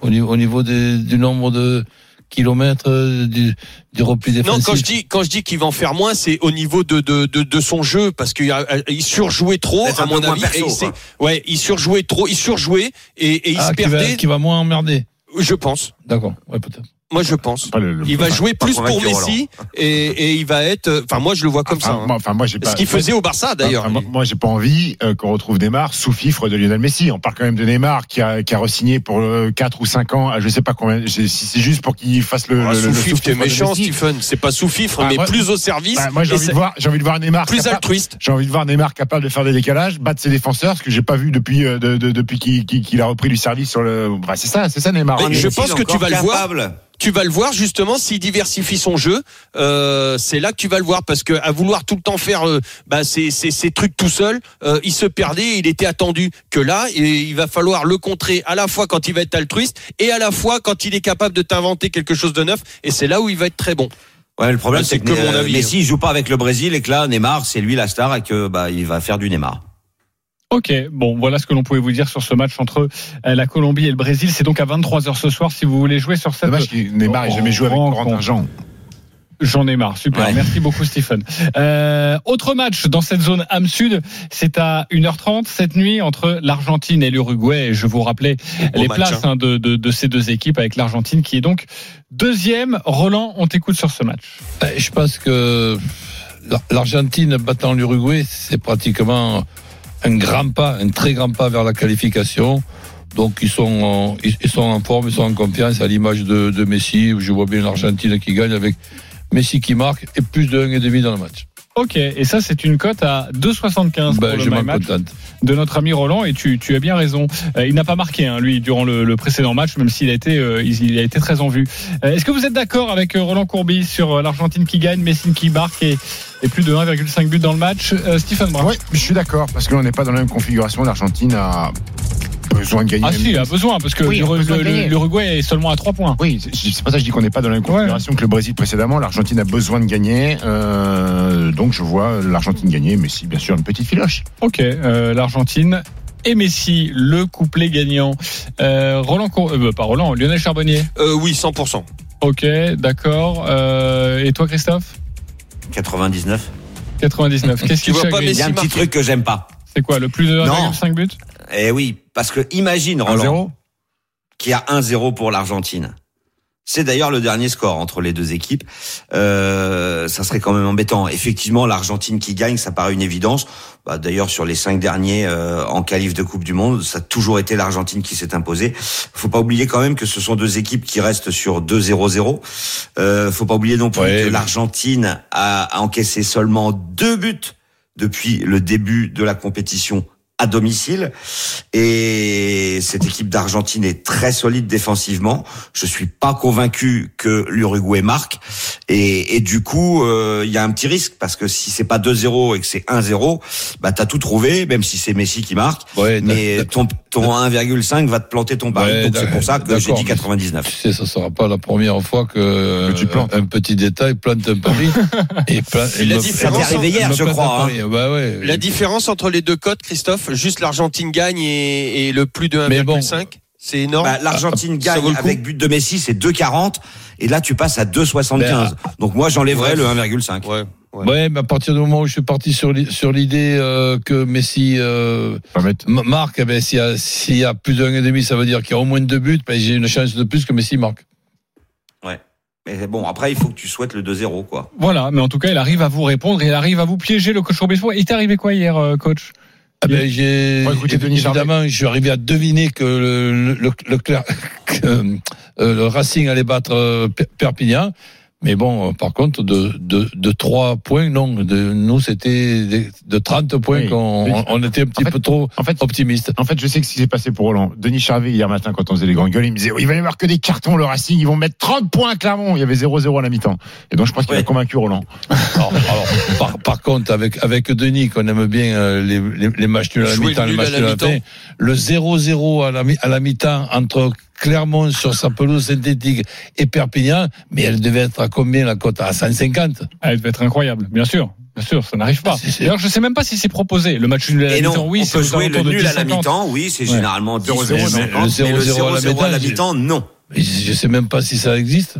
Au niveau, au niveau des- du nombre de kilomètres, euh, du, du repli Non, défensif. quand je dis quand je dis qu'il va en faire moins, c'est au niveau de de, de, de son jeu parce qu'il a- il surjouait trop à mon avis. perso, et il ouais, il surjouait trop, il surjouait et, et il Ah, se qui va, perdait. qui va moins emmerder. Je pense. D'accord, ouais, peut-être. Moi, je pense. Le- le- Il va jouer plus pour Messi et, et il va être. Enfin, moi, je le vois comme enfin, ça. hein. moi, enfin, moi, j'ai pas. Ce qu'il faisait au Barça, d'ailleurs. Enfin, moi, moi, j'ai pas envie euh, qu'on retrouve Neymar sous fifre de Lionel Messi. On parle quand même de Neymar qui a, qui a re-signé pour euh, 4 ou 5 ans. à Je sais pas combien. Si c'est juste pour qu'il fasse le. Ah, le- sous fifre, t'es méchant. Stephen. C'est pas sous fifre, Ah, mais moi- plus au service. Bah, moi, j'ai envie de voir, j'ai envie de voir Neymar. plus capable- altruiste. J'ai envie de voir Neymar capable de faire des décalages, battre ses défenseurs, ce que j'ai pas vu depuis euh, de- de- depuis qu'il a repris du service sur le. Bah, c'est ça, c'est ça Neymar. Je pense que tu vas le voir. Tu vas le voir justement s'il diversifie son jeu. Euh, c'est là que tu vas le voir parce que à vouloir tout le temps faire euh, bah, ces, ces, ces trucs tout seul, euh, il se perdait. Il était attendu que là, et il va falloir le contrer à la fois quand il va être altruiste et à la fois quand il est capable de t'inventer quelque chose de neuf. Et c'est là où il va être très bon. Ouais, le problème Ouais, c'est que, que mon euh, avis, Messi il joue pas avec le Brésil et que là Neymar c'est lui la star et que bah il va faire du Neymar. Ok, bon, voilà ce que l'on pouvait vous dire sur ce match entre euh, la Colombie et le Brésil. C'est donc à 23h ce soir si vous voulez jouer sur cette. Dommage que Neymar ait jamais joué avec. Corentin Jean. J'en ai marre, super. Ouais. Merci beaucoup Stephen. Euh, autre match dans cette zone âme sud, c'est à 1h30 cette nuit entre l'Argentine et l'Uruguay. Et je vous rappelais les match, places hein. hein, de, de, de ces deux équipes avec l'Argentine qui est donc deuxième. Roland, on t'écoute sur ce match. Ben, Je pense que l'Ar- l'Argentine battant l'Uruguay, c'est pratiquement un grand pas, un très grand pas vers la qualification. Donc ils sont, en, ils sont en forme, ils sont en confiance à l'image de, de Messi. Je vois bien l'Argentine qui gagne avec Messi qui marque et plus de 1,5 dans le match. Ok, et ça c'est une cote à 2,75 Ben, pour le my match de notre ami Roland et tu, tu as bien raison. Euh, il n'a pas marqué hein, lui durant le, le précédent match, même s'il a été euh, il, il a été très en vue. Euh, Est-ce que vous êtes d'accord avec euh, Roland Courbis sur euh, l'Argentine qui gagne, Messi qui marque et, et plus de 1,5 buts dans le match Euh, Stephen Brun. Oui, je suis d'accord parce qu'on n'est pas dans la même configuration. L'Argentine a besoin de gagner. Ah si, il a besoin parce que Oui, l'Uruguay est seulement à 3 points. Oui, c'est pour ça que je dis qu'on n'est pas dans la même configuration que le Brésil précédemment. L'Argentine a besoin de gagner, euh, donc je vois l'Argentine gagner, mais si bien sûr une petite filoche. Ok, euh, l'Argentine et Messi, le couplet gagnant. Euh, Roland, Cour- euh, pas Roland, Lionel Charbonnier. Euh, oui, 100%. Ok, d'accord. Euh, et toi, Christophe? 99. 99. Qu'est-ce qui te vois pas chagrine Il y a un petit truc que j'aime pas. C'est quoi, le plus de Non. 1,5 buts? Eh oui, parce que imagine Roland qui a 1-0 pour l'Argentine. C'est d'ailleurs le dernier score entre les deux équipes. Euh, ça serait quand même embêtant. Effectivement, l'Argentine qui gagne, ça paraît une évidence. Bah, d'ailleurs, sur les cinq derniers euh, en qualif de Coupe du Monde, ça a toujours été l'Argentine qui s'est imposée. Faut pas oublier quand même que ce sont deux équipes qui restent sur 2-0-0. Euh, faut pas oublier non plus Ouais, que l'Argentine a encaissé seulement deux buts depuis le début de la compétition à domicile. Et cette équipe d'Argentine est très solide défensivement. Je suis pas convaincu que l'Uruguay marque. Et, et du coup, euh, il y a un petit risque parce que si c'est pas 2-0 et que c'est 1-0, bah t'as tout trouvé, même si c'est Messi qui marque. mais ton, ton 1,5 va te planter ton pari. Ouais, Donc c'est pour ça que j'ai dit mais 99. Tu sais, ça sera pas la première fois que, tu plantes. un petit détail plante un pari. et pla- Et et la me- différence Ça arrivé hier, je crois. Bah ouais. La différence entre les deux cotes, Christophe, juste l'Argentine gagne et, et le plus de 1,5, Mais bon. c'est énorme. Bah, L'Argentine gagne avec but de Messi, c'est 2,40. Et là, tu passes à 2,75. Ben, Donc moi, j'enlèverais ouais. le 1,5. Ouais. Ouais. mais à partir du moment où je suis parti sur l'i- sur l'idée euh, que Messi euh, marque, eh ben, s'il y a s'il y a plus d'un et demi, ça veut dire qu'il y a au moins deux buts. Ben, j'ai une chance de plus que Messi marque. Ouais. Mais bon, après, il faut que tu souhaites le 2-0, quoi. Voilà, mais en tout cas, il arrive à vous répondre, il arrive à vous piéger le coach Robespierre. Il t'est arrivé quoi hier, euh, coach? Ah ben, j'ai évidemment, je suis arrivé à deviner que le le, le, le Cler- que, euh, le Racing allait battre euh, Per- Perpignan. Mais bon, euh, par contre, de, de, de 3 points, non. De, nous, c'était de 30 points Oui. qu'on on- on était un petit En fait- peu trop En fait, optimiste. En fait, je sais que ce qui s'est passé pour Roland. Denis Charvet, hier matin, quand on faisait les grandes gueules, il me disait, oh, il va y avoir que des cartons, le Racing, ils vont mettre 30 points à Clermont. Il y avait 0-0 à la mi-temps. Et donc, je pense qu'il a convaincu Roland. Alors, alors, par, par contre, avec, avec Denis, qu'on aime bien euh, les, les, les matchs nuls à la mi-temps, le nul à matchs la nuls à la mi-temps. fin, le 0-0 à la, mi- à la mi-temps entre Clermont sur sa pelouse synthétique et Perpignan, mais elle devait être à combien la cote? À 150 Ah, Elle devait être incroyable, bien sûr. Bien sûr, ça n'arrive pas. D'ailleurs, je sais même pas si c'est proposé. Le match nul à la mi-temps, non, oui, on c'est peut jouer le nul à la 10-50. mi-temps, oui, c'est généralement 10 0-0, mais non. le Le 0-0 0-0 à la mi-temps, à la j'ai- mi-temps, non. Mais Je sais même pas si ça existe.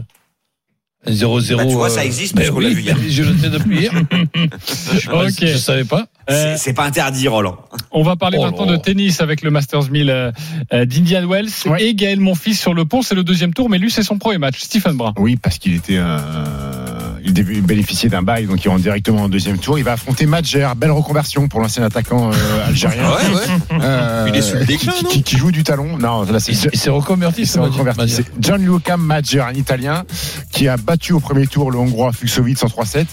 Un 0-0. Bah, tu vois, euh, ça existe, puisqu'on l'a oui, vu hier. Je le sais depuis hier. je, Ok. je savais pas. Euh, C'est- pas interdit, Roland. On va parler Oh maintenant de tennis avec le Masters 1000 euh, euh, d'Indian Wells Ouais. et Gaël Monfils sur le pont. C'est le deuxième tour, mais lui, c'est son premier match. Stephen Brun. Oui, parce qu'il était, euh, il bénéficier d'un bail, donc il rentre directement en deuxième tour. Il va affronter Madjer, belle reconversion pour l'ancien attaquant euh, algérien. Ouais, ouais. Euh, Il est sous le déclin, qui, non qui- qui joue du talon. Non, là c'est s'est reconverti. Il s'est ce Madjer. reconverti. C'est John Luca Madjer, un Italien, qui a battu au premier tour le Hongrois Fuxovic en 3-7.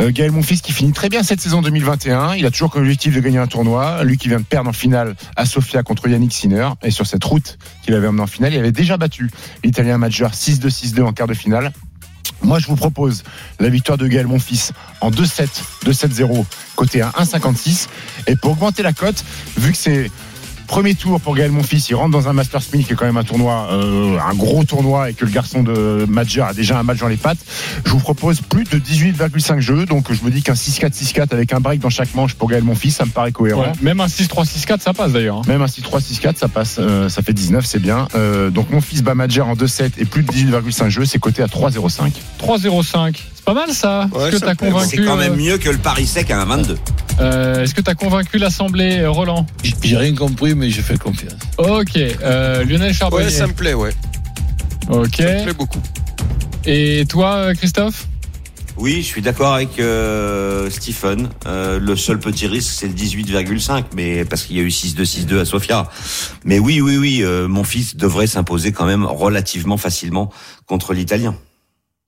Euh, Gaël Monfils qui finit très bien cette saison 2021. Il a toujours comme objectif de gagner un tournoi. Lui qui vient de perdre en finale à Sofia contre Yannick Sinner. Et sur cette route qu'il avait emmené en finale, il avait déjà battu l'Italien Madjer 6-2, 6-2 en quart de finale. Moi, je vous propose la victoire de Gaël Monfils en 2-7, 2-7-0, côté à 1,56. Et pour augmenter la cote, vu que c'est premier tour pour Gaël Monfils, il rentre dans un Masters 1000 qui est quand même un tournoi, euh, un gros tournoi et que le garçon de Madger a déjà un match dans les pattes. Je vous propose plus de 18,5 jeux. Donc, je me dis qu'un 6-4, 6-4 avec un break dans chaque manche pour Gaël Monfils, ça me paraît cohérent. Ouais, Même un 6-3-6-4, ça passe d'ailleurs. hein. Même un 6-3, 6-4, ça passe, euh, ça fait 19, c'est bien. Euh, donc mon fils bat Madger en 2-7 et plus de 18,5 jeux, c'est coté à 3,05. 3-0-5. C'est pas mal ça. Ouais, Est-ce que t'as convaincu C'est quand même euh, mieux que le Paris sec à un 22. euh, Est-ce que t'as convaincu l'Assemblée, euh, Roland? J'ai- J'ai rien compris, mais j'ai fait confiance. Ok. Euh, Lionel Charbonnier. Ouais, ça me plaît, ouais. Ok. Ça me plaît beaucoup. Et toi, euh, Christophe? Oui, je suis d'accord avec euh, Stephen. Euh, le seul petit risque, c'est le 18,5, mais parce qu'il y a eu 6-2, 6-2 à Sofia. Mais oui, oui, oui, euh, mon fils devrait s'imposer quand même relativement facilement contre l'Italien.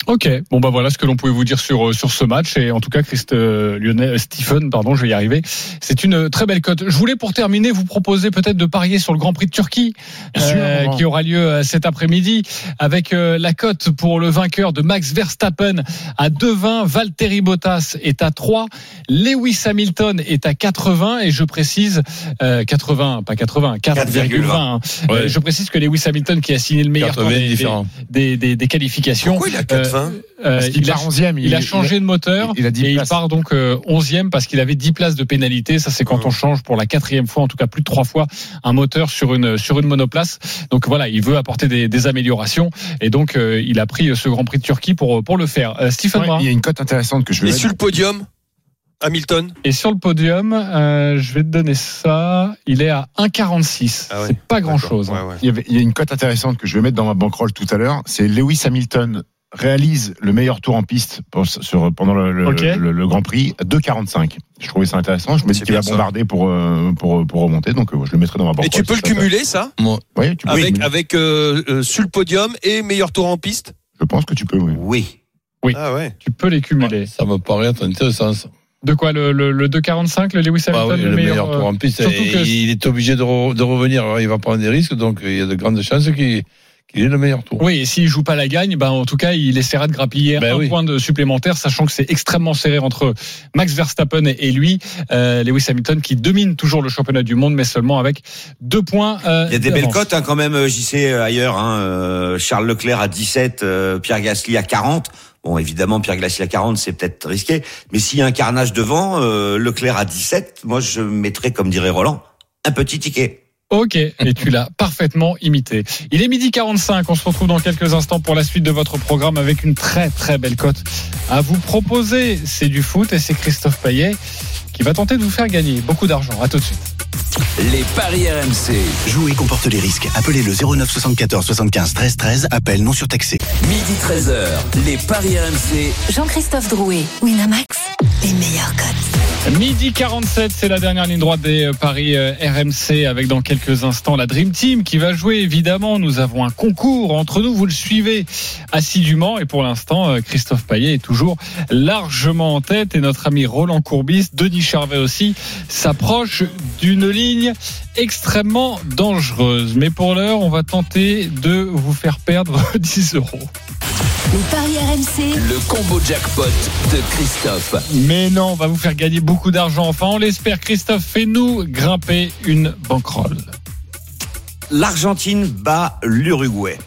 Ok, bon bah voilà ce que l'on pouvait vous dire sur euh, sur ce match et en tout cas Christ euh, Lionel Stephen pardon je vais y arriver c'est une très belle cote. Je voulais pour terminer vous proposer peut-être de parier sur le Grand Prix de Turquie euh, qui aura lieu euh, cet après-midi avec euh, la cote pour le vainqueur de Max Verstappen à 2,20, Valtteri Bottas est à 3, Lewis Hamilton est à 80 et je précise euh, 80 pas 80 4,20. hein. Ouais. Euh, je précise que Lewis Hamilton qui a signé le meilleur temps 80 des, différents. des, des, des qualifications Pourquoi il a 4,20 euh, qu'il il, a, part 11e. il a changé de moteur il a 10 et il places. part donc euh, 11e parce qu'il avait 10 places de pénalité. Ça, c'est quand on change pour la quatrième fois, en tout cas plus de trois fois, un moteur sur une sur une monoplace. Donc voilà, il veut apporter des, des améliorations et donc euh, il a pris ce Grand Prix de Turquie pour pour le faire. Euh, Stephen Ouais, il y a une cote intéressante que je vais Et sur le podium, Hamilton Et sur le podium, euh, je vais te donner ça. Il est à 1,46. Ah ouais. C'est pas grand chose. Ouais, ouais. Il y, avait- il y a une cote intéressante que je vais mettre dans ma bankroll tout à l'heure. C'est Lewis Hamilton réalise le meilleur tour en piste pour- sur, pendant le, le- Ok. le- le Grand Prix à 2,45. Je trouvais ça intéressant. Je me dis qu'il va bombarder pour, euh, pour, pour remonter, donc euh, je le mettrai dans ma bankroll. Et tu peux le ça- cumuler, ça Moi, Oui, tu peux le Avec, cumuler. avec euh, euh, sur le podium et meilleur tour en piste Je pense que tu peux, oui. Oui. Oui. Ah ouais. Tu peux les cumuler. ça me paraît être intéressant. ça. De quoi le, le, le 2,45, le Lewis Hamilton, Bah oui, le meilleur tour en piste. surtout que il est obligé de, re- de revenir. Alors, il va prendre des risques, donc il y a de grandes chances qu'il qu'il ait le meilleur tour. Oui, et s'il joue pas la gagne, ben en tout cas, il essaiera de grappiller Ben un oui. point de supplémentaire, sachant que c'est extrêmement serré entre Max Verstappen et lui, euh, Lewis Hamilton, qui domine toujours le championnat du monde, mais seulement avec deux points. euh, Il y a des belles cotes hein, quand même, JC euh, ailleurs. Hein, euh, Charles Leclerc à 17, euh, Pierre Gasly à 40. Bon, évidemment, Pierre Gasly à 40, c'est peut-être risqué. Mais s'il y a un carnage devant, euh, Leclerc à 17, moi je mettrais, comme dirait Roland, un petit ticket. Ok, et tu l'as parfaitement imité. Il est midi 45, on se retrouve dans quelques instants pour la suite de votre programme avec une très très belle cote à vous proposer. C'est du foot et c'est Christophe Payet qui va tenter de vous faire gagner beaucoup d'argent. À tout de suite. Les paris RMC. Jouer comporte les risques. Appelez le 09 74 75 13 13. Appel non surtaxé. Midi 13h. Les paris RMC. Jean-Christophe Drouet, Winamax, les meilleurs cotes. Midi 47, c'est la dernière ligne droite des euh, paris euh, RMC avec dans quelques instants la Dream Team qui va jouer évidemment. Nous avons un concours entre nous, vous le suivez assidûment et pour l'instant euh, Christophe Payet est toujours largement en tête et notre ami Roland Courbis, Denis Charvet aussi s'approche d'une ligne extrêmement dangereuse. Mais pour l'heure, on va tenter de vous faire perdre 10 euros. Les paris RMC, Le combo jackpot de Christophe. Mais non, on va vous faire gagner beaucoup d'argent. Enfin, on l'espère. Christophe, fais-nous grimper une banquerolle. L'Argentine bat l'Uruguay.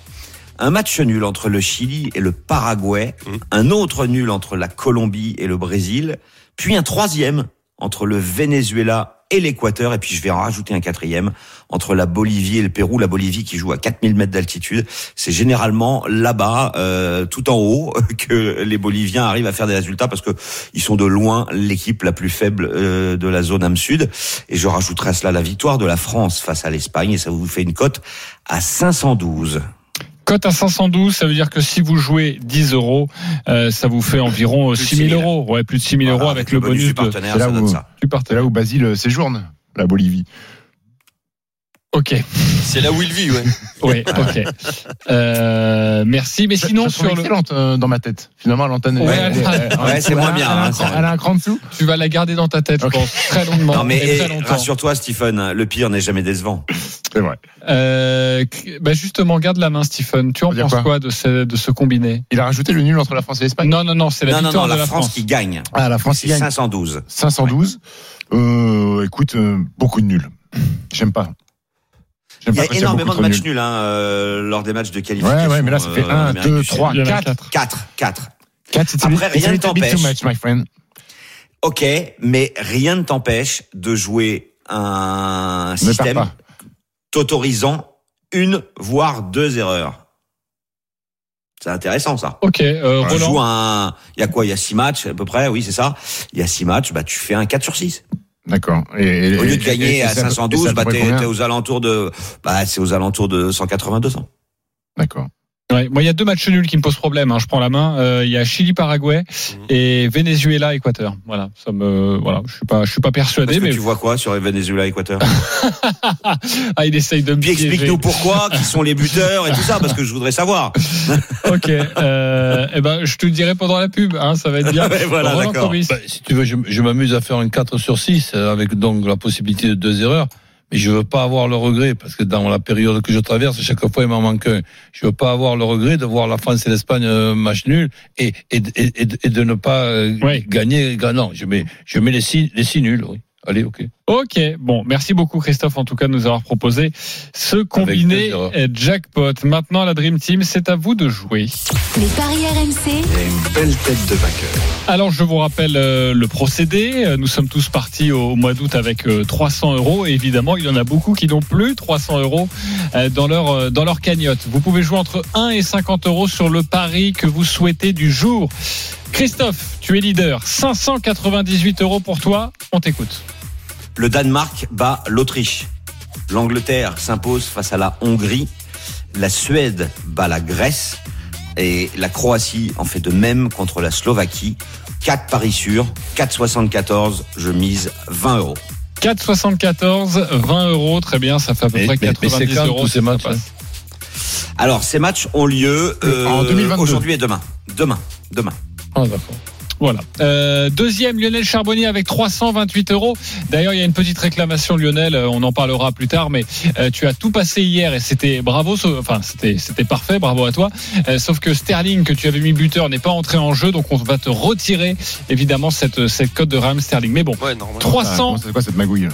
Un match nul entre le Chili et le Paraguay, un autre nul entre la Colombie et le Brésil, puis un troisième entre le Venezuela et l'Équateur, et puis je vais en rajouter un quatrième entre la Bolivie et le Pérou. La Bolivie qui joue à 4000 mètres d'altitude, c'est généralement là-bas, euh, tout en haut, que les Boliviens arrivent à faire des résultats parce que ils sont de loin l'équipe la plus faible euh, de la zone âme sud. Et je rajouterai à cela la victoire de la France face à l'Espagne, et ça vous fait une cote à 512. Cote à 512, ça veut dire que si vous jouez 10 euros, euh, ça vous fait environ de 6 000 6 000. euros. Ouais, plus de 6 000 euros avec, le bonus, du de, C'est là ça donne où- ça. du C'est partenaire. là où Basile séjourne, la Bolivie. Ok, C'est là où il vit, ouais. oui, ok. Euh, merci. Mais sinon, je sur le, excellente euh, dans ma tête. Finalement, l'antenne. Ouais, elle- ouais, c'est moins bien, Elle a, hein, elle a un cran dessous. tu vas la garder dans ta tête, je pense, très longuement. Non mais rassure-toi Stephen, le pire n'est jamais décevant. C'est vrai. Euh, bah justement, garde la main, Stephen. Tu en penses quoi, quoi de, ce, de ce combiné? Il a rajouté le nul entre la France et l'Espagne? Non, non, non, c'est la Non victoire non, de la France France. qui gagne. Ah, la France qui gagne. 512. 512. Euh, écoute, euh, beaucoup de nuls. J'aime pas. Il y a énormément de matchs nuls. hein, euh, lors des matchs de qualification. Ouais, ouais, mais là, ça fait euh, en 1, Amérique 2, du Sud. 3, Il y en a 4. quatre. 4, 4. 4, c'est Après, rien ne too t'empêche. much, my friend. Ok, mais rien ne t'empêche de jouer un Ne système t'autorisant une voire deux erreurs. C'est intéressant ça. Ok, euh, Tu Roland. joues un, il y a quoi? Il y a six matchs à peu près, oui c'est ça. Il y a six matchs, bah tu fais un 4 sur 6. D'accord. Et- et- Au lieu de gagner et- et à c'est peu- et 512, c'est à peu bah t'es aux alentours de, bah c'est aux alentours de 180 200. D'accord. Ouais, moi, il y a deux matchs nuls qui me posent problème. hein, je prends la main. Euh, Il y a Chili-Paraguay et Venezuela-Équateur. Voilà, ça me, voilà, je suis pas, je suis pas persuadé, Parce que mais tu vois quoi sur Venezuela Équateur? Ah, il essaye de me Puis explique-nous pourquoi, qui sont les buteurs et tout ça, parce que je voudrais savoir. Ok, euh, eh ben, je te le dirai pendant la pub. Hein, ça va être bien. Voilà, Roland d'accord. Bah, si tu veux, je, je m'amuse à faire un 4 sur 6 euh, avec donc la possibilité de deux erreurs. Mais je veux pas avoir le regret parce que dans la période que je traverse, chaque fois il m'en manque un. Je veux pas avoir le regret de voir la France et l'Espagne euh, match nul et et, et, et, de ne pas euh, Oui. gagner. Non, je mets je mets les six les six nuls. Oui. Allez, ok. Ok, bon, merci beaucoup Christophe en tout cas de nous avoir proposé ce combiné euh, jackpot. Maintenant la Dream Team, c'est à vous de jouer. les paris RMC, Il y a une belle tête de vainqueur. Alors je vous rappelle euh, le procédé. Euh, Nous sommes tous partis au, au mois d'août avec euh, 300 euros. Et évidemment, il y en a beaucoup qui n'ont plus 300 euros euh, dans leur euh, dans leur cagnotte. Vous pouvez jouer entre 1 et 50 euros sur le pari que vous souhaitez du jour. Christophe, tu es leader. 598 euros pour toi. On t'écoute. Le Danemark bat l'Autriche. L'Angleterre s'impose face à la Hongrie. La Suède bat la Grèce. Et la Croatie en fait de même contre la Slovaquie. 4 paris sûrs, 4,74. Je mise 20 euros. 4,74, 20 euros, très bien, ça fait à peu Mais- près mais- mais 90 c'est quand euros. tous ces matchs. Alors, ces matchs ont lieu euh, En 2022. aujourd'hui et demain. Demain, demain. Ah, d'accord. Voilà. Euh, deuxième, Lionel Charbonnier avec 328 euros. D'ailleurs, il y a une petite réclamation, Lionel. euh, On en parlera plus tard, mais euh, tu as tout passé hier et c'était bravo. Enfin, c'était c'était parfait. Bravo à toi. Euh, sauf que Sterling que tu avais mis buteur n'est pas entré en jeu, donc on va te retirer évidemment cette cette cote de Ram Sterling. Mais bon, Ouais, normalement. 300. C'est quoi cette magouille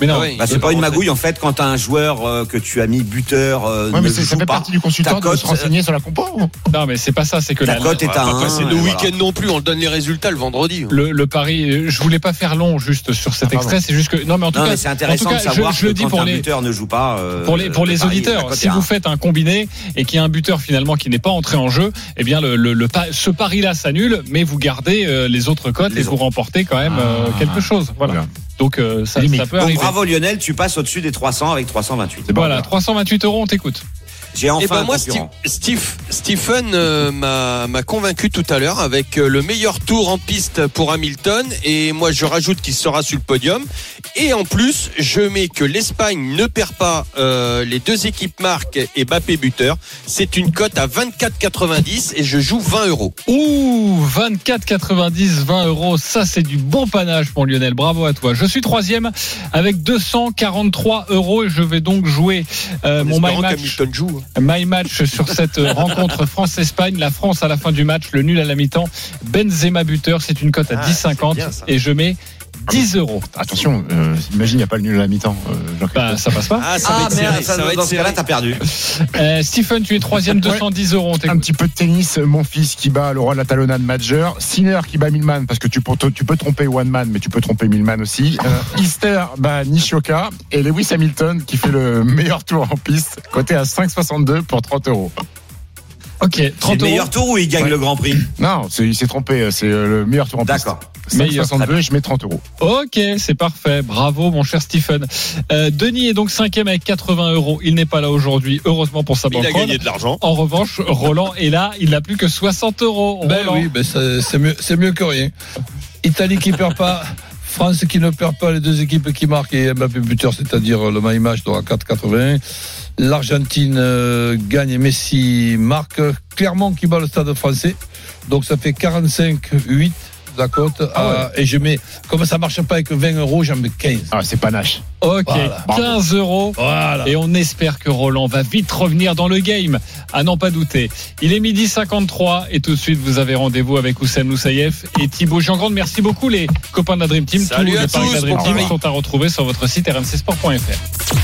Mais non. Ah Bah, c'est pas une magouille en fait quand t'as un joueur euh, que tu as mis buteur euh, Ouais, mais ne c'est- ça joue fait pas. partie du consultant Ta de se renseigner sur la compo. Non, mais c'est pas ça. C'est que Ta la, cote est On à un. et le voilà. week-end non plus, on donne les résultats le vendredi. le, le pari, euh, je voulais pas faire long juste sur cet Ah, extrait. C'est juste que non, mais en tout Non cas, c'est en intéressant tout cas, de savoir je, je le que dis quand pour un les buteur ne joue pas. euh, pour les pour le les pari, la auditeurs, si vous faites un combiné et qu'il y a un buteur finalement qui n'est pas entré en jeu, eh bien le, le, ce pari-là s'annule, mais vous gardez euh, les autres cotes et vous remportez quand même euh, Ah. quelque chose. Voilà. Donc euh, ça, Limite. ça peut Donc arriver. bravo Lionel, tu passes au-dessus des 300 avec 328. C'est bon, Voilà, là. 328 euros, on t'écoute. J'ai Et enfin ben un moi, concurrent. Steve, Steve- Stephen euh, m'a convaincu tout à l'heure avec euh, le meilleur tour en piste pour Hamilton et moi je rajoute qu'il sera sur le podium et en plus je mets que l'Espagne ne perd pas euh, les deux équipes Marc et Bappé buteur. C'est une cote à 24,90 et je joue 20 euros. Ouh, 24,90, 20 euros, ça c'est du bon panache mon Lionel, bravo à toi. Je suis troisième avec 243 euros et je vais donc jouer euh, mon my espérant match. qu'Hamilton joue. My match sur cette euh, rencontre France-Espagne. La France à la fin du match, le nul à la mi-temps. Benzema buteur, c'est une cote à Ah, 10,50 c'est bien, ça. et je mets 10 euros. Attention, euh, imagine, il n'y a pas le nul à la mi-temps. euh. Bah, ça passe pas. Ah, ça va Ah être serré. merde, Ça va dans être ce cas-là t'as perdu. Euh, Stephen, tu es troisième, 210 euros. Un petit peu de tennis, mon fils qui bat le roi de la talonnade Major, Sinner qui bat Milman parce que tu peux, tu peux tromper One Man mais tu peux tromper Milman aussi, euh, Easter bat Nishioka et Lewis Hamilton qui fait le meilleur tour en piste, coté à 5,62 pour 30 euros. Ok, C'est 30 le euros. meilleur tour où il gagne Ouais. le Grand Prix. Non, il s'est trompé, c'est euh, le meilleur tour en piste. D'accord. 5,62 et je mets 30 euros. Ok, c'est parfait. Bravo, mon cher Stephen. Euh, Denis est donc cinquième avec 80 euros. Il n'est pas là aujourd'hui. Heureusement pour sa Il a gagné de l'argent. En revanche, Roland est là. Il n'a plus que 60 euros. Ben Roland. oui, ben c'est c'est mieux, c'est mieux que rien. Italie qui perd pas, France qui ne perd pas, les deux équipes qui marquent et Mbappé buteur, c'est-à-dire le my match donc à 4,80. L'Argentine euh, gagne Messi marque. Clermont qui bat le stade français. Donc ça fait 45-8 la cote. Ah à- et je mets, comme ça marche pas avec 20 euros, j'en mets 15. Ah, c'est panache. Ok, Voilà. 15 euros. Voilà. Et on espère que Roland va vite revenir dans le game, à n'en pas douter. Il est midi 53 et tout de suite vous avez rendez-vous avec Oussem Moussaïef et Thibaut Giangrande. Merci beaucoup les copains de la Dream Team. Salut Tous à les paris de la tous, Dream Team sont à retrouver sur votre site rmcsport.fr.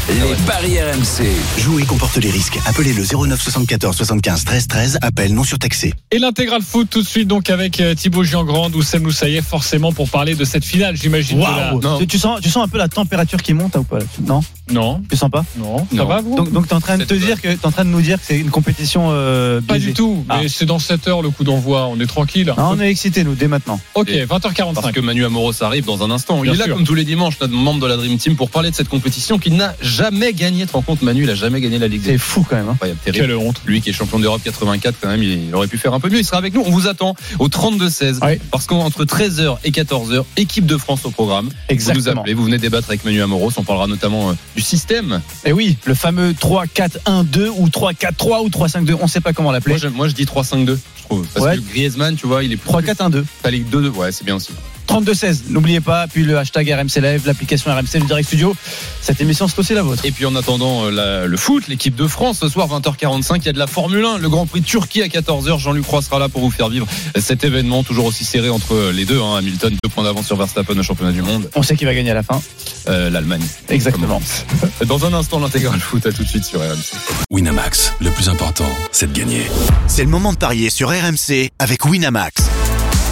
Les paris RMC. Jouer comporte les risques. Appelez le 09 74 75 13 13. Appel non surtaxé. Et l'intégral foot tout de suite donc avec euh, Thibaut Giangrande, Oussem Moussaïef forcément pour parler de cette finale j'imagine. la- sens, tu sens un peu la température qui monte ou pas? Non? Non, sens pas non, ça Non. va vous Donc, donc tu es en train de te dire que t'es en train de nous dire que c'est une compétition euh, Pas biaisée. du tout, mais Ah. c'est dans 7 heures le coup d'envoi, on est tranquille. Ah, on est excités nous dès maintenant. Ok, Et- 20h45. Parce que Manu Amoros arrive dans un instant. Bien il est là sûr. comme tous les dimanches, notre membre de la Dream Team, pour parler de cette compétition qu'il n'a jamais gagné. Tu te rends compte, Manu, il a jamais gagné la Ligue des C'est fou quand même. Hein. Incroyable, terrible. Quelle honte. Lui qui est champion d'Europe 84, quand même, il aurait pu faire un peu mieux. Il sera avec nous. On vous attend au 32-16. Ouais. Parce qu'entre 13h et 14h, équipe de France au programme. Vous nous Exactement. appelez, vous venez débattre avec Manu Amoros. On parlera notamment euh, du système. Et oui, le fameux 3-4-1-2 ou 3-4-3 ou 3-5-2, on sait pas comment l'appeler. Moi, je, moi, je dis 3-5-2, je trouve. Parce Ouais. que Griezmann, tu vois, il est 3-4-1-2. T'as les 2 Ouais, c'est bien aussi. 32-16, n'oubliez pas, puis le hashtag RMC Live, l'application RMC, le Direct Studio. Cette émission, c'est aussi la vôtre. Et puis en attendant euh, la- le foot, l'équipe de France, ce soir 20h45, il y a de la Formule 1, le Grand Prix de Turquie à 14h. Jean-Luc Roy sera là pour vous faire vivre cet événement, toujours aussi serré entre les deux. hein. Hamilton, deux points d'avance sur Verstappen au championnat du monde, On sait qui va gagner à la fin. Euh, l'Allemagne. Exactement. Dans un instant, l'intégral foot, à tout de suite sur RMC. Winamax, le plus important, c'est de gagner. C'est le moment de parier sur RMC avec Winamax.